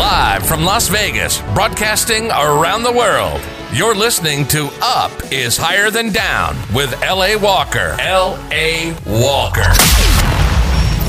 Live from Las Vegas, broadcasting around the world. You're listening to Up is Higher Than Down with L.A. Walker. L.A. Walker.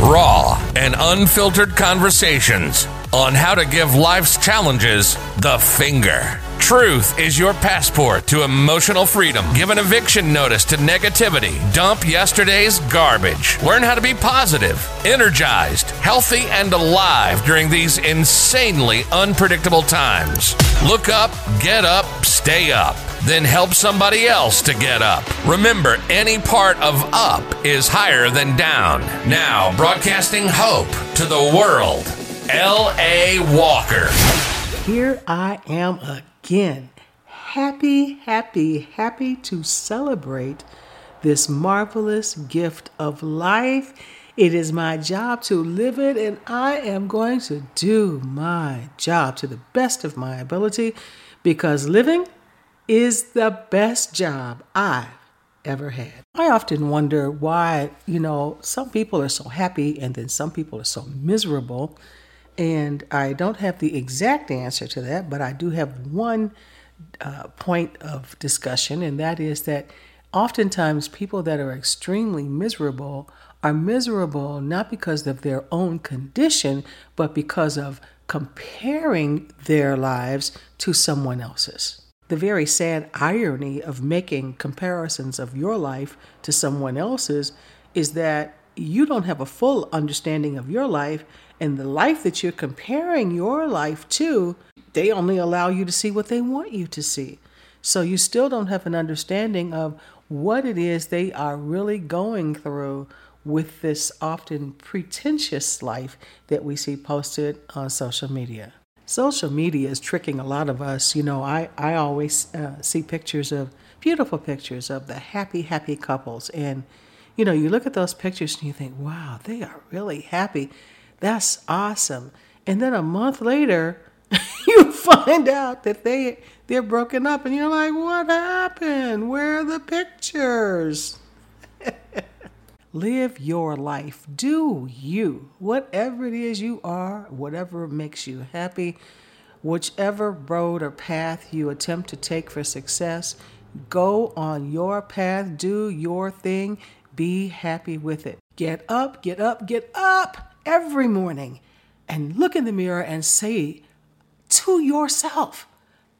Raw and unfiltered conversations on how to give life's challenges the finger. Truth is your passport to emotional freedom. Give an eviction notice to negativity. Dump yesterday's garbage. Learn how to be positive, energized, healthy, and alive during these insanely unpredictable times. Look up, get up, stay up. Then help somebody else to get up. Remember, any part of up is higher than down. Now, broadcasting hope to the world. L.A. Walker. Here I am again. Again, happy, happy, happy to celebrate this marvelous gift of life. It is my job to live it, and I am going to do my job to the best of my ability because living is the best job I've ever had. I often wonder why, you know, some people are so happy and then some people are so miserable. And I don't have the exact answer to that, but I do have one uh, point of discussion, and that is that oftentimes people that are extremely miserable are miserable not because of their own condition, but because of comparing their lives to someone else's. The very sad irony of making comparisons of your life to someone else's is that you don't have a full understanding of your life and the life that you're comparing your life to, they only allow you to see what they want you to see. So you still don't have an understanding of what it is they are really going through with this often pretentious life that we see posted on social media. Social media is tricking a lot of us. You know, I, I always uh, see pictures of beautiful pictures of the happy, happy couples. And, you know, you look at those pictures and you think, wow, they are really happy. That's awesome. And then a month later, you find out that they they're broken up and you're like, "What happened? Where are the pictures?" Live your life. Do you. Whatever it is you are, whatever makes you happy, whichever road or path you attempt to take for success, go on your path, do your thing, be happy with it. Get up, get up, get up every morning and look in the mirror and say to yourself,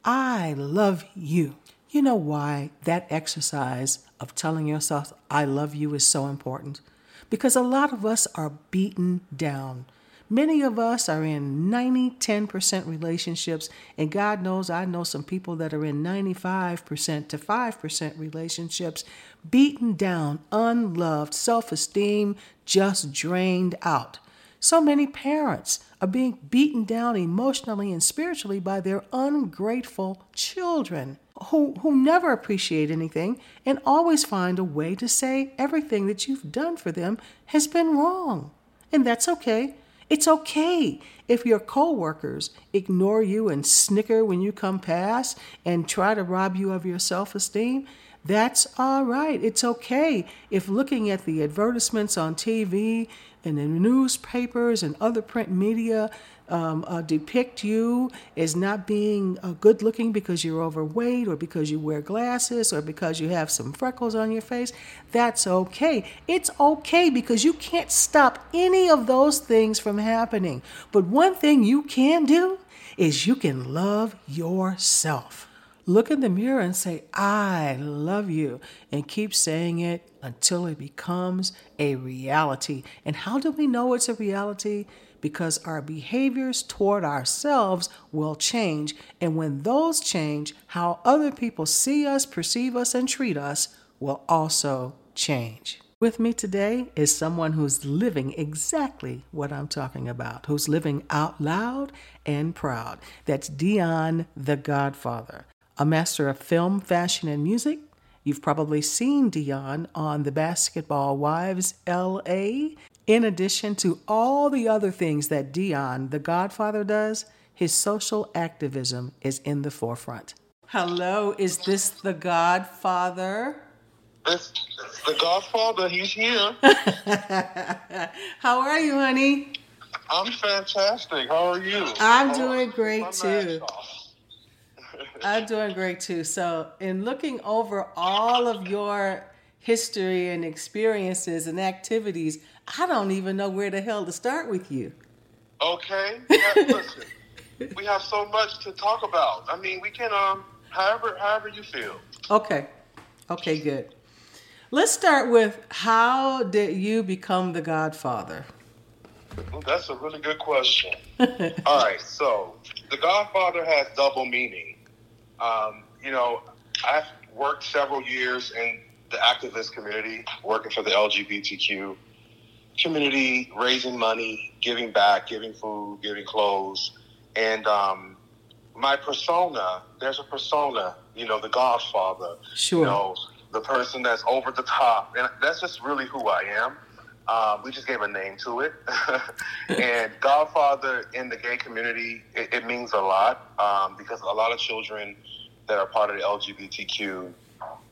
I love you. You know why that exercise of telling yourself, I love you, is so important? Because a lot of us are beaten down. Many of us are in 90, 10% relationships, and God knows I know some people that are in 95% to 5% relationships, beaten down, unloved, self esteem just drained out. So many parents are being beaten down emotionally and spiritually by their ungrateful children who, who never appreciate anything and always find a way to say everything that you've done for them has been wrong. And that's okay. It's okay if your coworkers ignore you and snicker when you come past and try to rob you of your self esteem. That's all right. It's okay if looking at the advertisements on TV and the newspapers and other print media um, uh, depict you as not being uh, good looking because you're overweight or because you wear glasses or because you have some freckles on your face, that's okay. It's okay because you can't stop any of those things from happening. But one thing you can do is you can love yourself. Look in the mirror and say, I love you, and keep saying it until it becomes a reality. And how do we know it's a reality? Because our behaviors toward ourselves will change. And when those change, how other people see us, perceive us, and treat us will also change. With me today is someone who's living exactly what I'm talking about, who's living out loud and proud. That's Dion the Godfather a master of film, fashion, and music. You've probably seen Dion on the Basketball Wives LA. In addition to all the other things that Dion, the Godfather, does, his social activism is in the forefront. Hello, is this the Godfather? It's, it's the Godfather. He's here. How are you, honey? I'm fantastic. How are you? I'm Oh, doing great too. I'm doing great too. So, in looking over all of your history and experiences and activities, I don't even know where the hell to start with you. okay. Yeah, listen, we have so much to talk about. I mean, we can um, however, however you feel. Okay. Okay, good. Let's start with how did you become the godfather? Well, that's a really good question. All right, so The Godfather has double meaning. Um, you know, I've worked several years in the activist community, working for the LGBTQ community, raising money, giving back, giving food, giving clothes. And um, my persona, there's a persona, you know, the Godfather, Sure. you know, the person that's over the top. And that's just really who I am. Um, we just gave a name to it. and Godfather in the gay community, it, it means a lot um, because a lot of children that are part of the LGBTQ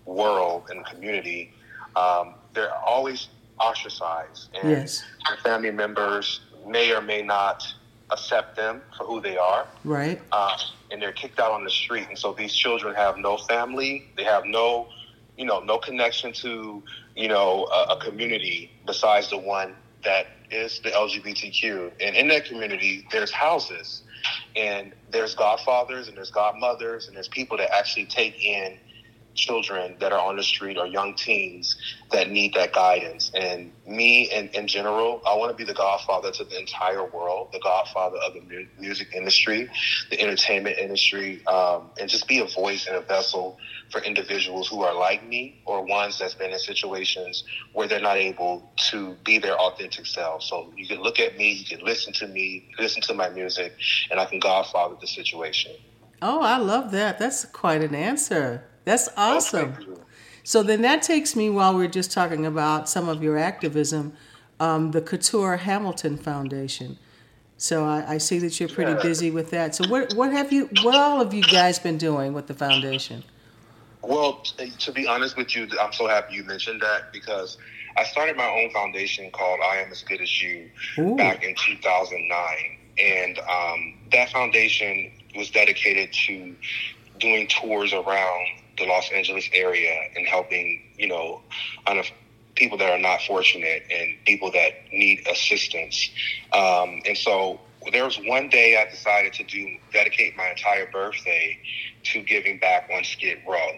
world and community, um, they're always ostracized. And Yes. their family members may or may not accept them for who they are Right? uh, and they're kicked out on the street. And so these children have no family. They have no, you know, no connection to, you know, a, a community besides the one that is the LGBTQ. And in that community, there's houses, and there's godfathers, and there's godmothers, and there's people that actually take in children that are on the street or young teens that need that guidance. And me, in, in general, I want to be the godfather to the entire world, the godfather of the mu- music industry, the entertainment industry, um, and just be a voice and a vessel for individuals who are like me or ones that's been in situations where they're not able to be their authentic self. So you can look at me, you can listen to me, listen to my music, and I can godfather the situation. Oh, I love that. That's quite an answer. That's awesome. So then that takes me while we're just talking about some of your activism, um, the Couture Hamilton Foundation. So I, I see that you're pretty Yeah. busy with that. So what what have you what all have you guys been doing with the foundation? Well, to be honest with you, I'm so happy you mentioned that because I started my own foundation called I Am As Good As You Ooh. back in 2009. And um, that foundation was dedicated to doing tours around the Los Angeles area and helping, you know, people that are not fortunate and people that need assistance. Um, and so there was one day I decided to do dedicate my entire birthday to giving back on Skid Row.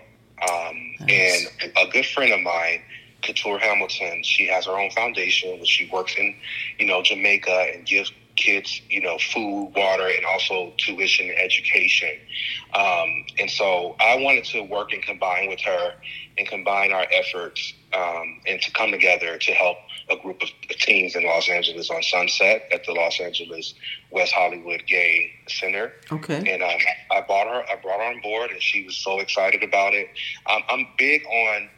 Um, Nice. And a good friend of mine, Couture Hamilton, she has her own foundation, which she works in, you know, Jamaica and gives kids, you know, food, water, and also tuition and education. Um, and so I wanted to work and combine with her and combine our efforts um, and to come together to help a group of teens in Los Angeles on Sunset at the Los Angeles West Hollywood Gay Center. Okay. And um, I brought her, I brought her on board, and she was so excited about it. Um, I'm big on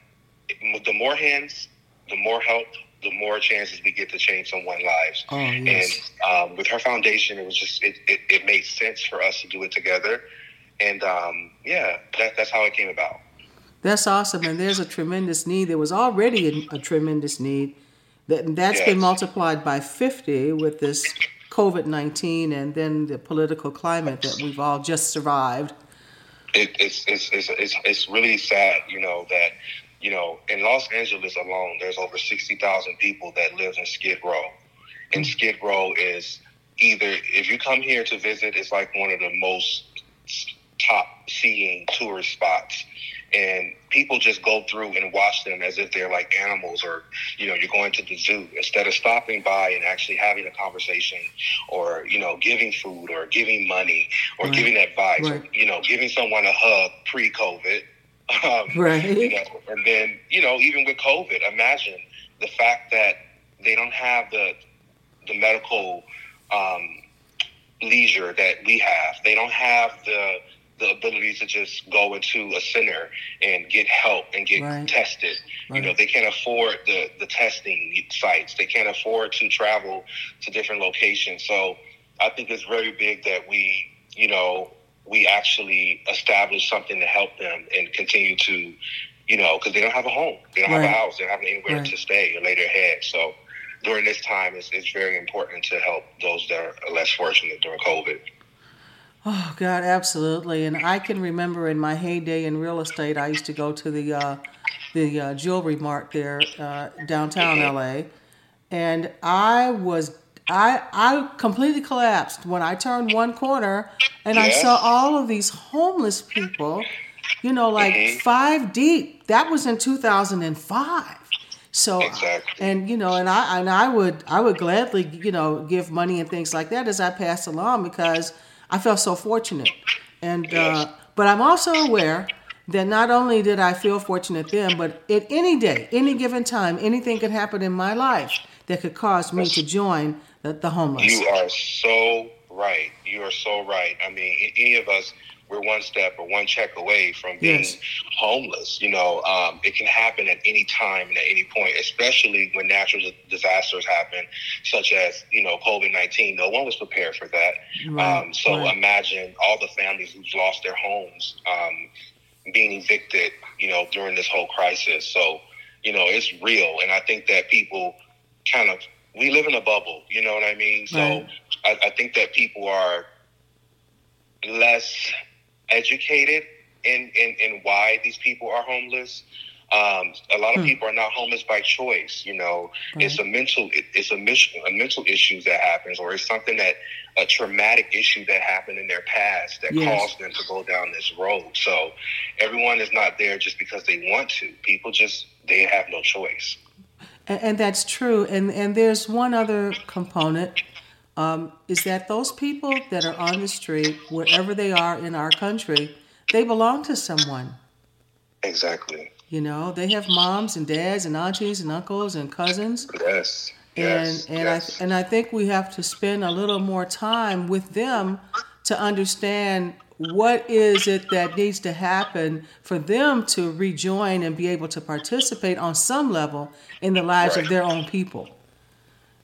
the more hands, the more help, the more chances we get to change someone's lives. Oh yes. And um, with her foundation, it was just it, it, it made sense for us to do it together. And um, yeah, that, that's how it came about. That's awesome, and there's a tremendous need. There was already a, a tremendous need. That that's been multiplied by 50 with this COVID 19 and then the political climate that we've all just survived. it, it's, it's, it's, it's, it's really sad, you know, that, you know, in Los Angeles alone, there's over 60,000 people that live in Skid Row. And Skid Row is either, if you come here to visit, it's like one of the most top seeing tourist spots. And people just go through and watch them as if they're like animals or, you know, you're going to the zoo instead of stopping by and actually having a conversation or, you know, giving food or giving money or Right. giving advice or, you know, giving someone a hug pre COVID. Um, Right. You know, and then, you know, even with COVID, imagine the fact that they don't have the, the medical um, leisure that we have. They don't have the the ability to just go into a center and get help and get Right. tested. You know, they can't afford the the testing sites. They can't afford to travel to different locations. So I think it's very big that we, you know, we actually establish something to help them and continue to, you know, because they don't have a home, they don't have a house, they don't have anywhere Right. to stay or lay their head. So during this time, it's, it's very important to help those that are less fortunate during COVID. Oh God, absolutely. And I can remember in my heyday in real estate, I used to go to the uh, the uh, jewelry mart there uh, downtown LA, and I was I I completely collapsed when I turned one corner and I saw all of these homeless people, you know, like mm-hmm. five deep. That was in 2005. So exactly. and you know, and I and I would I would gladly you know give money and things like that as I passed along because I felt so fortunate. And yes. uh, but I'm also aware that not only did I feel fortunate then, but at any day, any given time, anything could happen in my life that could cause me to join the, the homeless. You are so right. You are so right. I mean, any of us, we're one step or one check away from being yes. homeless. You know, um, it can happen at any time and at any point, especially when natural disasters happen, such as you know COVID nineteen. No one was prepared for that. Right. Um, so right. imagine all the families who've lost their homes um, being evicted. You know, during this whole crisis. So you know, it's real, and I think that people kind of we live in a bubble. You know what I mean? So right. I, I think that people are less educated in, in, in why these people are homeless. Um, a lot of hmm. people are not homeless by choice. You know, right. it's a mental it, it's a, mission, a mental issue that happens, or it's something that a traumatic issue that happened in their past that yes. caused them to go down this road. So everyone is not there just because they want to. People just they have no choice. And, and that's true. And and there's one other component um, is that those people that are on the street, wherever they are in our country, they belong to someone. Exactly. You know, they have moms and dads and aunties and uncles and cousins. Yes. And yes, and yes. I and I think we have to spend a little more time with them to understand what is it that needs to happen for them to rejoin and be able to participate on some level in the lives right. of their own people.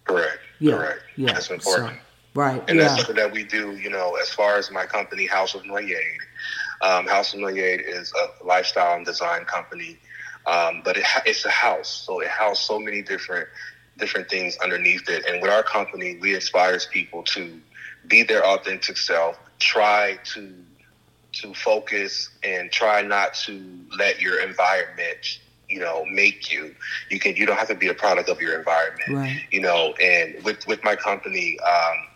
Correct. Yeah. Correct. Yeah. That's important. So, right. And yeah. that's something that we do, you know, as far as my company, House of Noyade. Um, House of Noyade is a lifestyle and design company, um, but it, it's a house. So it houses so many different different things underneath it. And with our company, we inspires people to be their authentic self, try to to focus and try not to let your environment you know make you you can you don't have to be a product of your environment right. you know and with with my company um,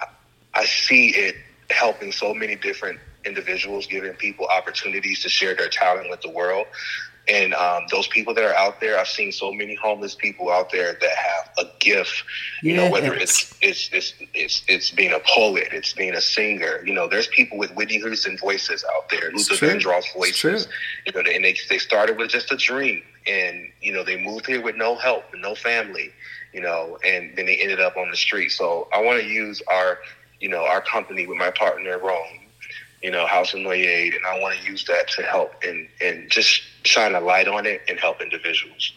I, I see it helping so many different individuals giving people opportunities to share their talent with the world and um, those people that are out there, I've seen so many homeless people out there that have a gift. You know, whether it's it's, it's it's it's being a poet, it's being a singer. You know, there's people with Whitney Houston voices out there, Luther Vandross voices. You know, and they they started with just a dream, and you know they moved here with no help, and no family. You know, and then they ended up on the street. So I want to use our you know our company with my partner Rome you know, House of Noyade, and I want to use that to help and, and just shine a light on it and help individuals.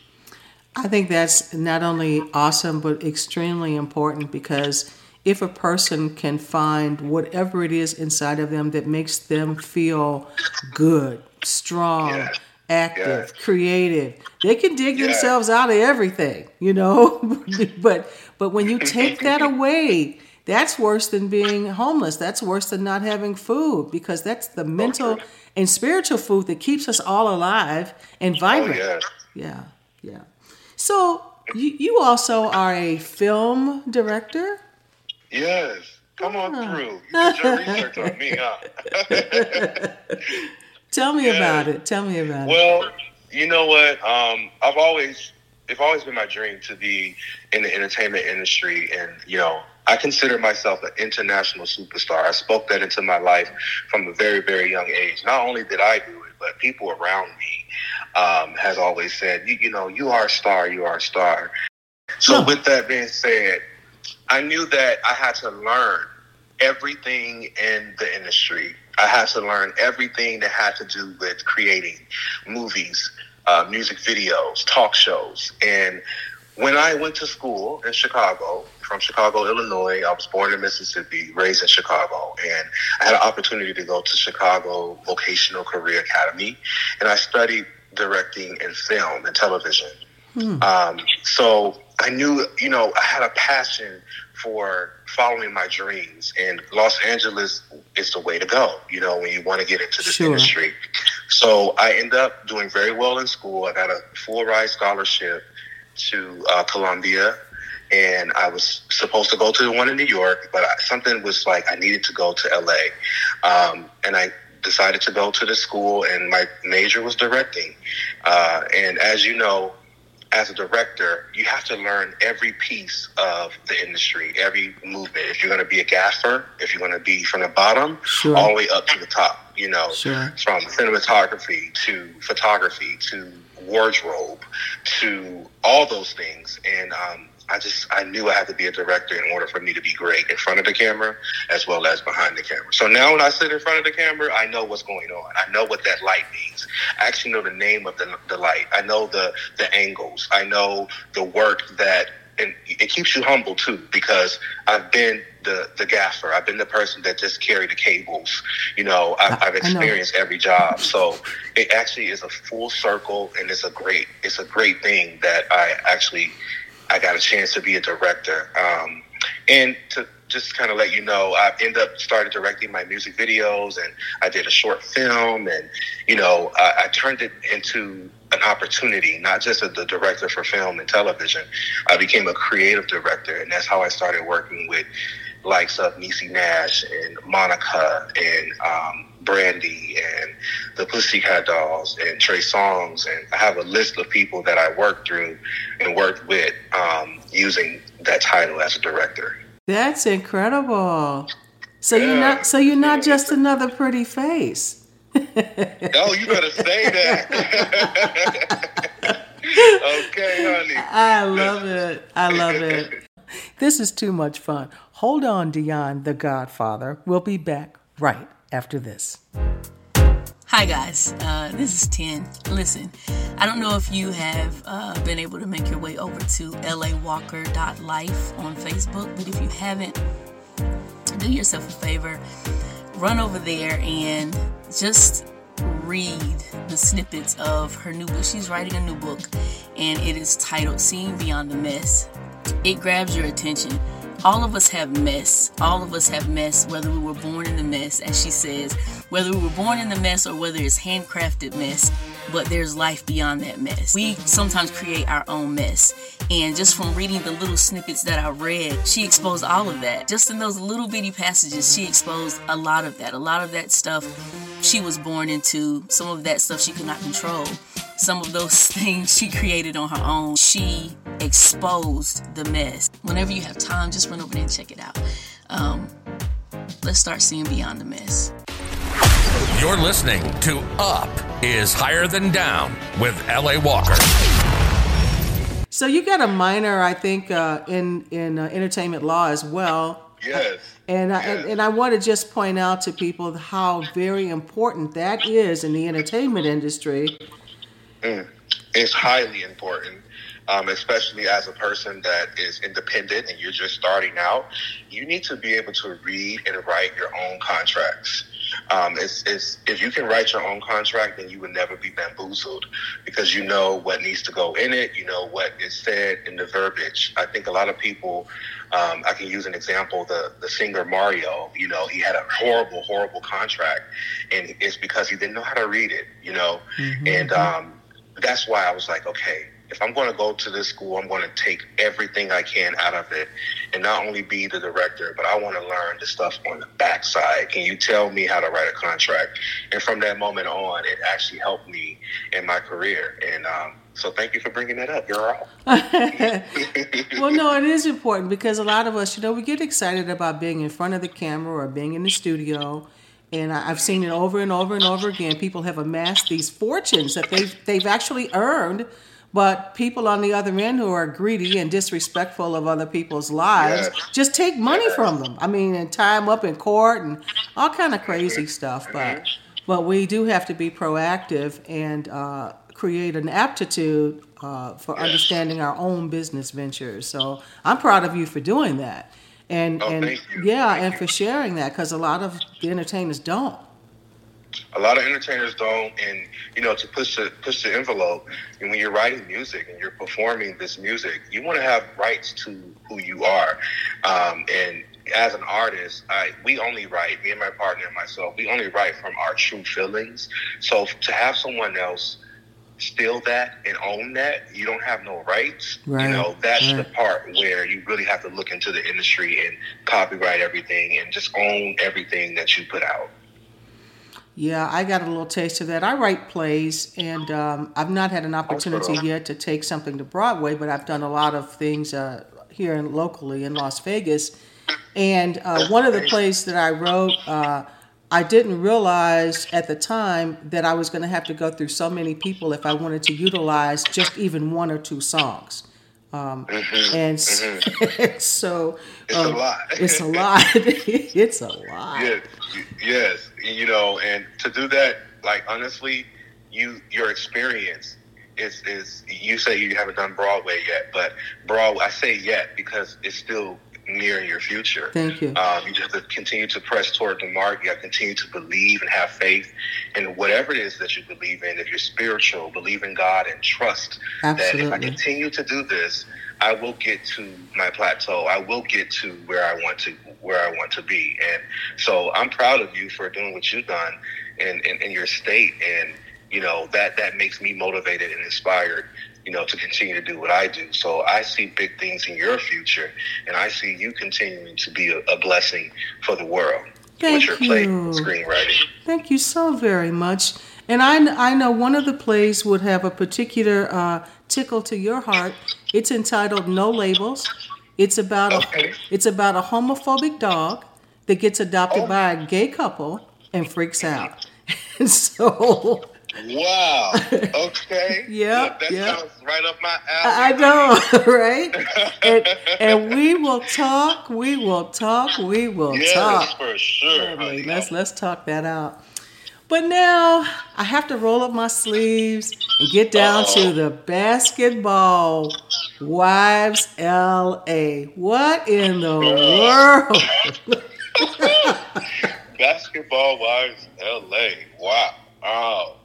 I think that's not only awesome, but extremely important because if a person can find whatever it is inside of them that makes them feel good, strong, yes. active, yes. creative, they can dig yes. themselves out of everything, you know. but but when you take that away, that's worse than being homeless. That's worse than not having food because that's the oh, mental okay. And spiritual food that keeps us all alive and vibrant. Oh, yeah. yeah, yeah. So you, you also are a film director. Yes. Come on through. You did your research on me, huh? Tell me about it. Tell me about well, it. Well, you know what? Um, I've always it's always been my dream to be in the entertainment industry and you know I consider myself an international superstar. I spoke that into my life from a very, very young age. Not only did I do it, but people around me um, has always said, you, you, know, you are a star, you are a star. So, with that being said, I knew that I had to learn everything in the industry. I had to learn everything that had to do with creating movies, uh, music videos, talk shows. And when I went to school in Chicago, from Chicago, Illinois. I was born in Mississippi, raised in Chicago, and I had an opportunity to go to Chicago Vocational Career Academy, and I studied directing and film and television. Hmm. Um, so I knew, you know, I had a passion for following my dreams, and Los Angeles is the way to go. You know, when you want to get into this Sure. industry. So I end up doing very well in school. I got a full ride scholarship to uh, Columbia, and I was supposed to go to the one in New York, but I, something was like I needed to go to LA, um, and I decided to go to the school, and my major was directing. Uh, and as you know, as a director, you have to learn every piece of the industry, every movement. If you're going to be a gaffer, if you're going to be from the bottom Sure. all the way up to the top, you know, Sure. from cinematography to photography to wardrobe to all those things. And um, I just I knew I had to be a director in order for me to be great in front of the camera as well as behind the camera. So now when I sit in front of the camera, I know what's going on. I know what that light means. I actually know the name of the, the light. I know the the angles. I know the work that and it keeps you humble too because I've been the the gaffer. I've been the person that just carried the cables. You know, I've, I've I know. experienced every job. So it actually is a full circle, and it's a great it's a great thing that I actually I got a chance to be a director. Um, and to just kind of let you know, I ended up started directing my music videos, and I did a short film, and you know, I, I turned it into an opportunity, not just as the director for film and television. I became a creative director, and that's how I started working with likes of Niecy Nash and Monica and um, Brandy and the Pussycat Dolls and Trey Songz. And I have a list of people that I worked through and worked with um, using that title as a director. That's incredible. So you're not so you're not just another pretty face. Oh, you better say that. okay, honey. I love it. I love it. This is too much fun. Hold on, Dion, the Godfather. We'll be back right after this. Hi guys, uh, this is Ten. Listen, I don't know if you have uh, been able to make your way over to lawalker.life on Facebook, but if you haven't, do yourself a favor, run over there and just read the snippets of her new book. She's writing a new book, and it is titled Seeing Beyond the Mess. It grabs your attention. All of us have mess. All of us have mess, whether we were born in the mess, as she says, whether we were born in the mess or whether it's handcrafted mess, but there's life beyond that mess. We sometimes create our own mess. And just from reading the little snippets that I read, she exposed all of that. Just in those little bitty passages, she exposed a lot of that. A lot of that stuff she was born into, some of that stuff she could not control. Some of those things she created on her own. She exposed the mess. Whenever you have time, just run over there and check it out. Um, let's start seeing beyond the mess. You're listening to Up is Higher Than Down with L.A. Walker. So you got a minor, I think, uh, in in uh, entertainment law as well. Yes. And I, Yes. and, and I want to just point out to people how very important that is in the entertainment industry. It's highly important, um, especially as a person that is independent and you're just starting out. You need to be able to read and write your own contracts. Um, it's, it's, if you can write your own contract, then you would never be bamboozled because you know what needs to go in it. You know what is said in the verbiage. I think a lot of people, um, I can use an example, the, the singer Mario, you know, he had a horrible, horrible contract and it's because he didn't know how to read it, you know, and, um, that's why I was like, okay, if I'm going to go to this school, I'm going to take everything I can out of it and not only be the director, but I want to learn the stuff on the backside. Can you tell me how to write a contract? And from that moment on, it actually helped me in my career. And um, so thank you for bringing that up, girl. Well, no, it is important because a lot of us, you know, we get excited about being in front of the camera or being in the studio. And I've seen it over and over and over again. People have amassed these fortunes that they've, they've actually earned, but people on the other end who are greedy and disrespectful of other people's lives Yes. just take money from them. I mean, and tie them up in court and all kind of crazy stuff. But but we do have to be proactive and uh, create an aptitude uh, for understanding our own business ventures. So I'm proud of you for doing that, and Oh, and thank you. yeah, Thank and for sharing that because a lot of the entertainers don't. a lot of entertainers don't and you know to push the push the envelope and when you're writing music and you're performing this music you want to have rights to who you are um, and as an artist I, we only write me and my partner and myself we only write from our true feelings so to have someone else steal that and own that you don't have no rights Right, you know that's right. the part where you really have to look into the industry and copyright everything and just own everything that you put out Yeah, I got a little taste of that. I write plays, and um, I've not had an opportunity yet to take something to Broadway, but I've done a lot of things uh, here in, locally in Las Vegas. And uh, one of the plays that I wrote, uh, I didn't realize at the time that I was going to have to go through so many people if I wanted to utilize just even one or two songs. Um, and s- so It's um, a lot. it's a lot. it's a lot. Yes, yes, you know, and to do that, like honestly, you your experience is is you say you haven't done Broadway yet, but Broadway, I say yet because it's still near in your future. Thank you. Um, you just have to continue to press toward the mark. You have to continue to believe and have faith in whatever it is that you believe in. If you're spiritual, believe in God and trust that if I continue to do this, I will get to my plateau. I will get to where I want to where I want to be. And so I'm proud of you for doing what you've done in, in, in your state. And you know that that makes me motivated and inspired. You know to continue to do what I do. So I see big things in your future, and I see you continuing to be a, a blessing for the world Thank with your play you. screenwriting. Thank you so very much. And I, I know one of the plays would have a particular uh, tickle to your heart. It's entitled No Labels. It's about Okay. a it's about a homophobic dog that gets adopted Oh. by a gay couple and freaks out. And so Wow. Okay. Yeah, that yeah. sounds right up my alley. I know, right? And, and we will talk. We will talk. We will Yes, talk. for sure. Let's let's talk that out. But now I have to roll up my sleeves and get down to Uh-oh. the basketball wives LA. What in the world? Basketball Wives LA. Wow. Oh.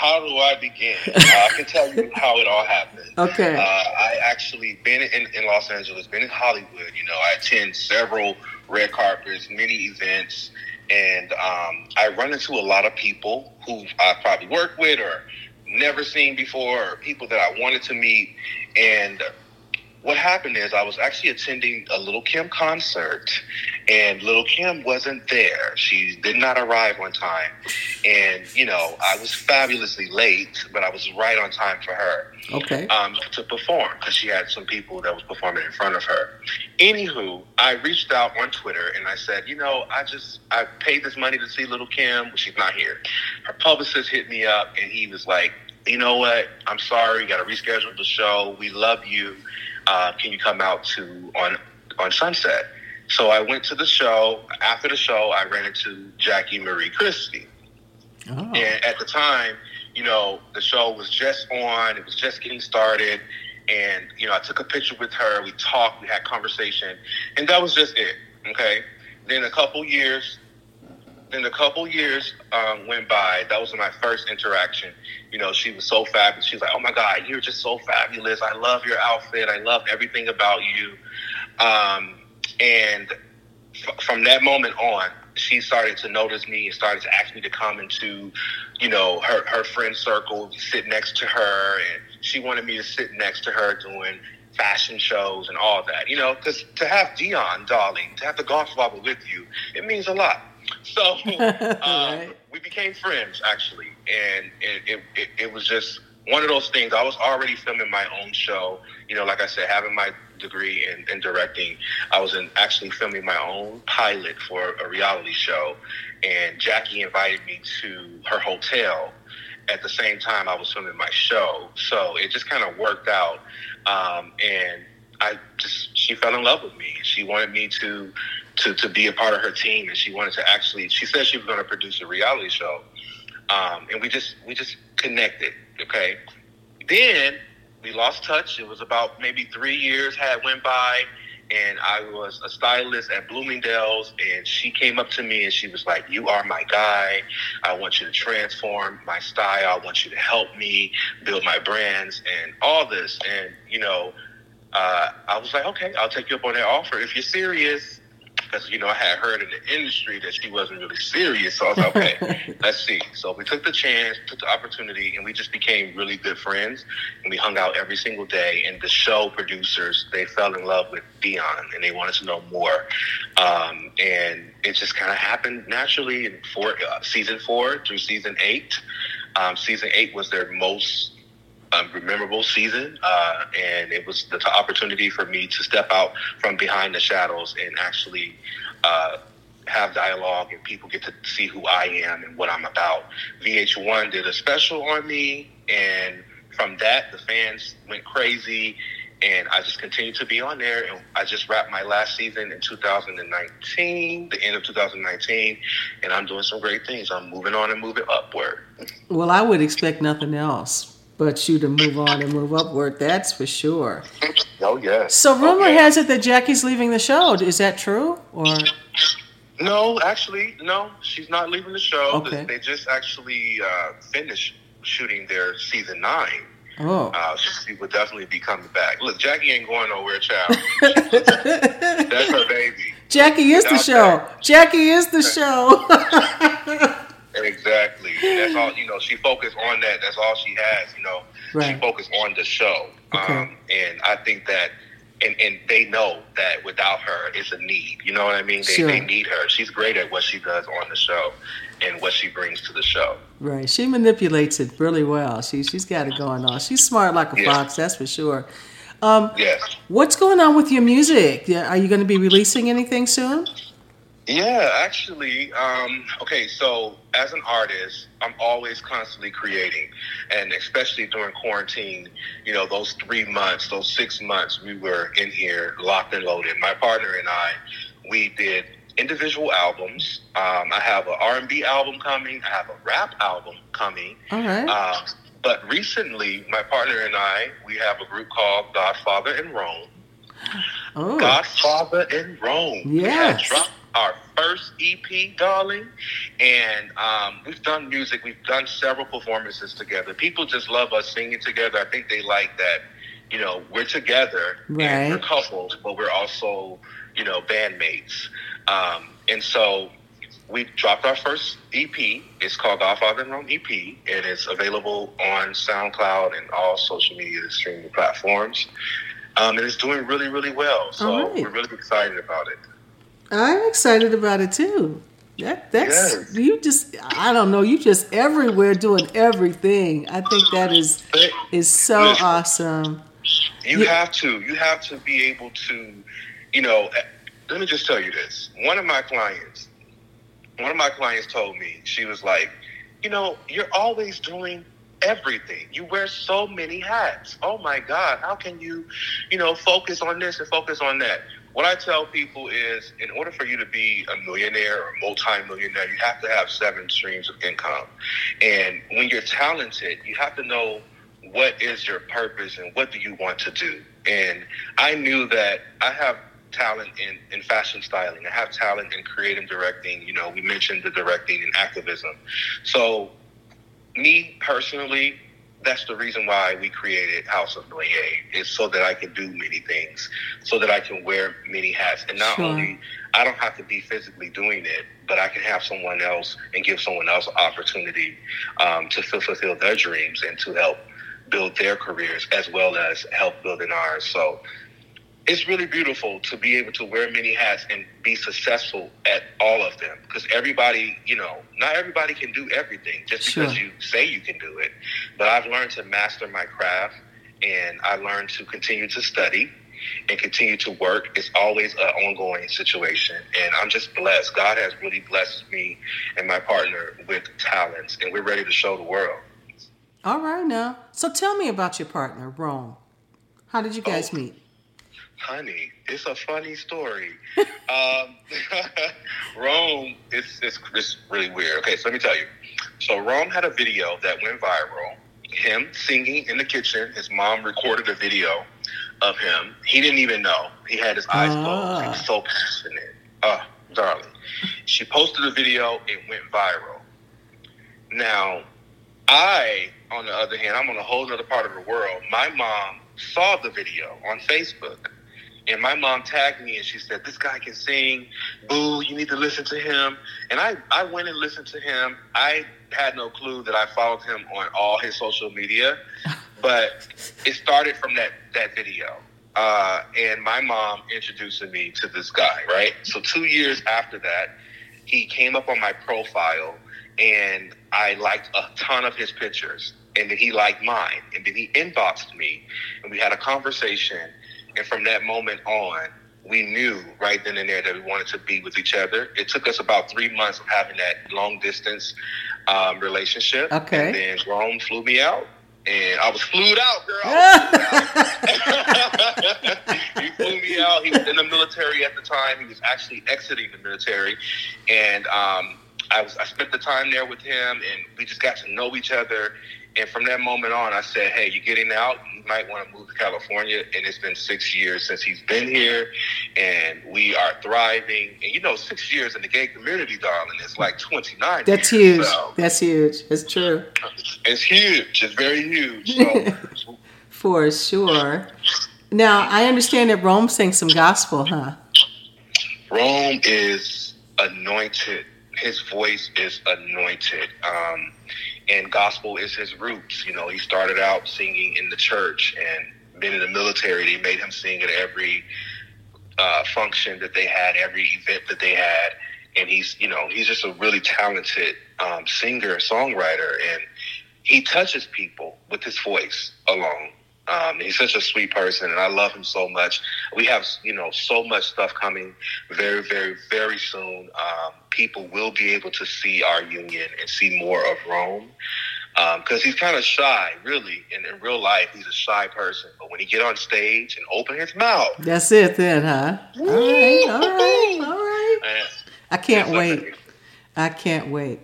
How do I begin? Uh, I can tell you how it all happened. Okay. Uh, I actually been in, in Los Angeles, been in Hollywood. You know, I attend several red carpets, many events, and um, I run into a lot of people who I probably worked with or never seen before, or people that I wanted to meet. And what happened is I was actually attending a Lil Kim concert, and Lil Kim wasn't there. She did not arrive on time, and you know I was fabulously late, but I was right on time for her Okay. um, to perform because she had some people that was performing in front of her. Anywho, I reached out on Twitter and I said, you know, I just I paid this money to see Lil Kim. She's not here. Her publicist hit me up and he was like, you know what? I'm sorry, you got to reschedule the show. We love you. Uh, can you come out to on on Sunset? So I went to the show. After the show, I ran into Jackie Marie Christie. Oh. And at the time, you know, the show was just on, it was just getting started. And, you know, I took a picture with her, we talked, we had conversation, and that was just it. Okay. Then a couple years, then a couple years um, went by. That was my first interaction. You know, she was so fabulous. She was like, "Oh my God, you're just so fabulous. I love your outfit. I love everything about you." Um, and f- from that moment on, she started to notice me and started to ask me to come into, you know, her her friend circle, sit next to her, and she wanted me to sit next to her doing fashion shows and all that. You know, because to have Dion, darling, to have the Godfather with you, it means a lot. So um, Right. we became friends actually, and it, it, it, it was just one of those things. I was already filming my own show. You know, like I said, having my degree in, in directing, I was in actually filming my own pilot for a reality show, and Jackie invited me to her hotel. At the same time, I was filming my show, so it just kind of worked out. Um, and I just she fell in love with me. She wanted me to to to be a part of her team, and she wanted to actually. She said she was going to produce a reality show, um, and we just we just connected. Okay, then we lost touch. It was about maybe three years had went by, and I was a stylist at Bloomingdale's, and she came up to me and she was like, "You are my guy. I want you to transform my style. I want you to help me build my brands and all this." And you know, uh, I was like, "Okay, I'll take you up on that offer if you're serious." Because you know I had heard in the industry that she wasn't really serious. So I was like, okay, let's see. So we took the chance, took the opportunity, and we just became really good friends. And we hung out every single day. And the show producers they fell in love with Dion, and they wanted to know more. Um, and it just kind of happened naturally in four, uh, season four through season eight. Um, season eight was their most um, memorable season, uh, and it was the opportunity for me to step out from behind the shadows and actually uh, have dialogue, and people get to see who I am and what I'm about. VH1 did a special on me, and from that, the fans went crazy. And I just continued to be on there. And I just wrapped my last season in 2019, the end of 2019. And I'm doing some great things. I'm moving on and moving upward. Well, I would expect nothing else but you to move on and move upward. That's for sure. Oh yes. So rumor okay. has it that Jackie's leaving the show. Is that true or? No, actually, no. She's not leaving the show. Okay. They just actually uh, finished shooting their season nine. Oh. Uh, she would definitely be coming back. Look, Jackie ain't going nowhere, child. That's her baby. Jackie is the show. Jackie is the show. Exactly. That's all. You know, she focused on that. That's all she has. You know, right. she focused on the show. Okay. Um, and I think that, and, and they know that without her, it's a need. You know what I mean? They, Sure. they need her. She's great at what she does on the show, and what she brings to the show. right. She manipulates it really well. She she's got it going on. She's smart like a Yeah. fox. That's for sure. Um, Yes. what's going on with your music? Yeah, Are you going to be releasing anything soon? Yeah, actually, um, okay, so as an artist, I'm always constantly creating. And especially during quarantine, you know, those three months, those six months, we were in here locked and loaded. My partner and I, we did individual albums. Um, I have an R&B album coming. I have a rap album coming. All right. Uh, but recently, my partner and I, we have a group called Godfather in Rome. oh, Godfather in Rome. Yes. Our first EP, darling, and um, we've done music. We've done several performances together. People just love us singing together. I think they like that. You know, we're together and we're Right. couples, but we're also, you know, bandmates. Um, and so we dropped our first EP. It's called Godfather in Rome EP, and it's available on SoundCloud and all social media streaming platforms. Um, and it's doing really, really well. So right. we're really excited about it. I'm excited about it too. That that's Yes. you just I don't know you just everywhere doing everything. I think that is is so Listen. awesome. You Yeah. have to. You have to be able to, you know. eh, Let me just tell you this. One of my clients, one of my clients told me she was like, you know, you're always doing everything. You wear so many hats. Oh my God, how can you, you know, focus on this and focus on that? What I tell people is, in order for you to be a millionaire or multi-millionaire, you have to have seven streams of income. And when you're talented, you have to know what is your purpose and what do you want to do. And I knew that I have talent in, in fashion styling. I have talent in creative directing. You know, we mentioned the directing and activism. So me personally, that's the reason why we created House of Noyer. Is so that I can do many things, so that I can wear many hats, and not Sure. only I don't have to be physically doing it, but I can have someone else and give someone else an opportunity um, to fulfill their dreams and to help build their careers as well as help building ours. So it's really beautiful to be able to wear many hats and be successful at all of them because everybody you know not everybody can do everything just because Sure. you say you can do it but i've learned to master my craft and i learned to continue to study and continue to work it's always an ongoing situation and i'm just blessed god has really blessed me and my partner with talents and we're ready to show the world All right now. So tell me about your partner, Rome. How did you guys Oh. meet? Honey, it's a funny story. um, Rome, it's, it's it's really weird. Okay, so let me tell you. So Rome had a video that went viral. Him singing in the kitchen. His mom recorded a video of him. He didn't even know. He had his eyes closed. He was so passionate. Oh, darling. She posted a video. It went viral. Now, I, on the other hand, I'm on a whole other part of the world. My mom saw the video on Facebook. And my mom tagged me and she said, This guy can sing. Boo, you need to listen to him. And I, I went and listened to him. I had no clue that I followed him on all his social media. But it started from that, that video. Uh, and my mom introducing me to this guy, right? So two years after that, he came up on my profile and I liked a ton of his pictures. And then he liked mine. And then he inboxed me and we had a conversation. And from that moment on, we knew right then and there that we wanted to be with each other. It took us about three months of having that long distance um, relationship. Okay. And then Rome flew me out. And I was flued out, girl. he flew me out. He was in the military at the time. He was actually exiting the military. And um, I was I spent the time there with him and we just got to know each other. And from that moment on, I said, "Hey, you're getting out. You might want to move to California." And it's been six years since he's been here, and we are thriving. And you know, six years in the gay community, darling, it's like 29. That's years, huge. so That's huge. It's true. it's huge. It's very huge. So For sure. Now, I understand that Rome sang some gospel, huh? Rome is anointed. His voice is anointed. Um, and gospel is his roots. You know, he started out singing in the church and been in the military. They made him sing at every uh, function that they had, every event that they had. And he's, you know, he's just a really talented um, singer, songwriter, and he touches people with his voice alone. Um, he's such a sweet person, and I love him so much. We have, you know, so much stuff coming very, very, very soon. Um, people will be able to see our union and see more of Rome because he's kind of shy, really. And in real life, he's a shy person. But when he get on stage and open his mouth, That's it then, huh? All right, all right, all right. I can't wait. I can't wait.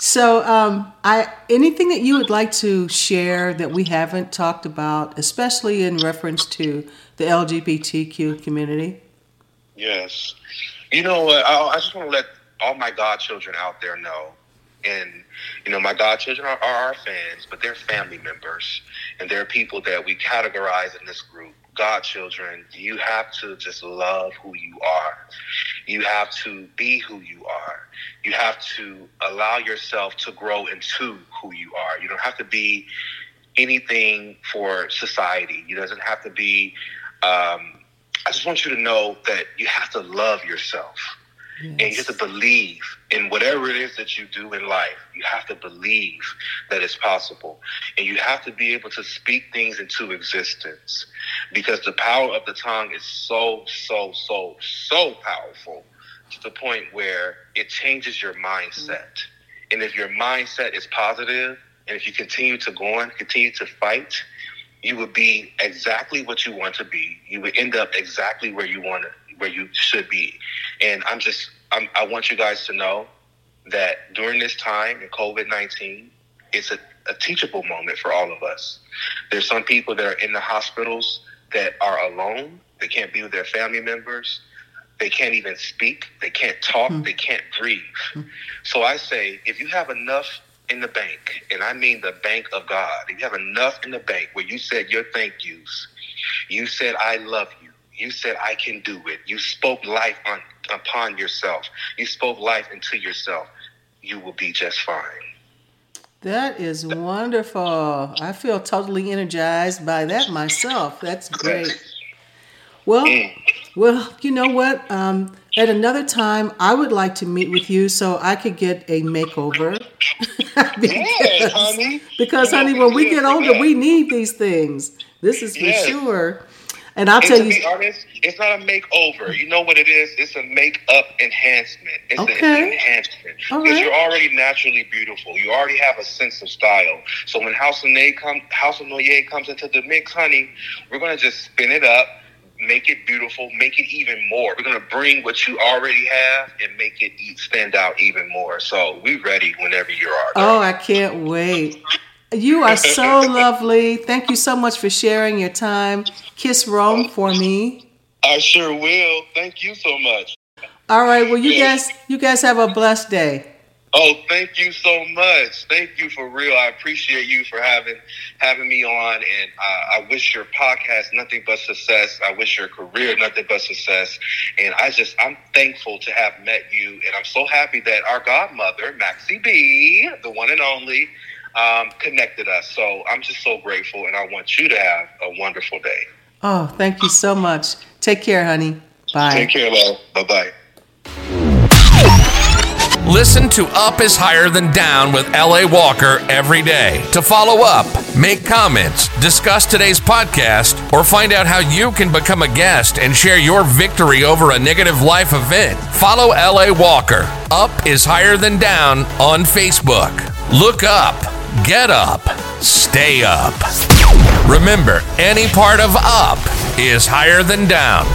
So, um, I anything that you would like to share that we haven't talked about, especially in reference to the LGBTQ community? Yes. You know? I, I just want to let all my godchildren out there know. And, you know, my godchildren are, are our fans, but they're family members. And they're people that we categorize in this group. Godchildren, you have to just love who you are. You have to be who you are. You have to allow yourself to grow into who you are. You don't have to be anything for society. You doesn't have to be. Um, I just want you to know that you have to love yourself, and you have to believe in whatever it is that you do in life. You have to believe that it's possible, and you have to be able to speak things into existence, because the power of the tongue is so, so, so, so powerful to the point where it changes your mindset. Mm. And if your mindset is positive, and if you continue to go on, continue to fight, you would be exactly what you want to be. You would end up exactly where you want to, where you should be. And I'm just, I'm, I want you guys to know that during this time in COVID 19, it's a, a teachable moment for all of us. There's some people that are in the hospitals that are alone, they can't be with their family members. They can't even speak. They can't talk. Hmm. They can't breathe. Hmm. So I say, if you have enough in the bank, and I mean the bank of God, if you have enough in the bank where you said your thank yous, you said, I love you. You said, I can do it. You spoke life on, upon yourself. You spoke life into yourself. You will be just fine. That is wonderful. I feel totally energized by that myself. That's great. Well, well, you know what? Um, at another time, I would like to meet with you so I could get a makeover. Yeah, honey. Because, honey, when we get older, we need these things. This is for Yes. sure. And I'll And tell to you, be honest, it's not a makeover. You know what it is? It's a make-up enhancement. It's, a, it's Okay. an enhancement because right. you're already naturally beautiful. You already have a sense of style. So when House of Nay come, House of Noye comes into the mix, honey, we're gonna just spin it up, make it beautiful, make it even more. We're gonna bring what you already have and make it stand out even more. So we ready whenever you are. oh, I can't wait. You are eh, eh, so eh, lovely. Thank you so much for sharing your time. Kiss Rome for me. I sure will. Thank you so much. All right. Well, you guys, you guys have a blessed day. Oh, thank you so much. Thank you for real. I appreciate you for having having me on, and uh, I wish your podcast nothing but success. I wish your career nothing but success, and I just I'm thankful to have met you, and I'm so happy that our godmother Maxie B, the one and only, um, connected us. So I'm just so grateful, and I want you to have a wonderful day. Oh, thank you so much. Take care, honey. Bye. Take care, love. Bye bye. Listen to Up is Higher Than Down with L.A. Walker every day. To follow up, make comments, discuss today's podcast, or find out how you can become a guest and share your victory over a negative life event, follow L.A. Walker. Up is Higher Than Down on Facebook. Look up, get up, stay up. Remember, any part of up is higher than down.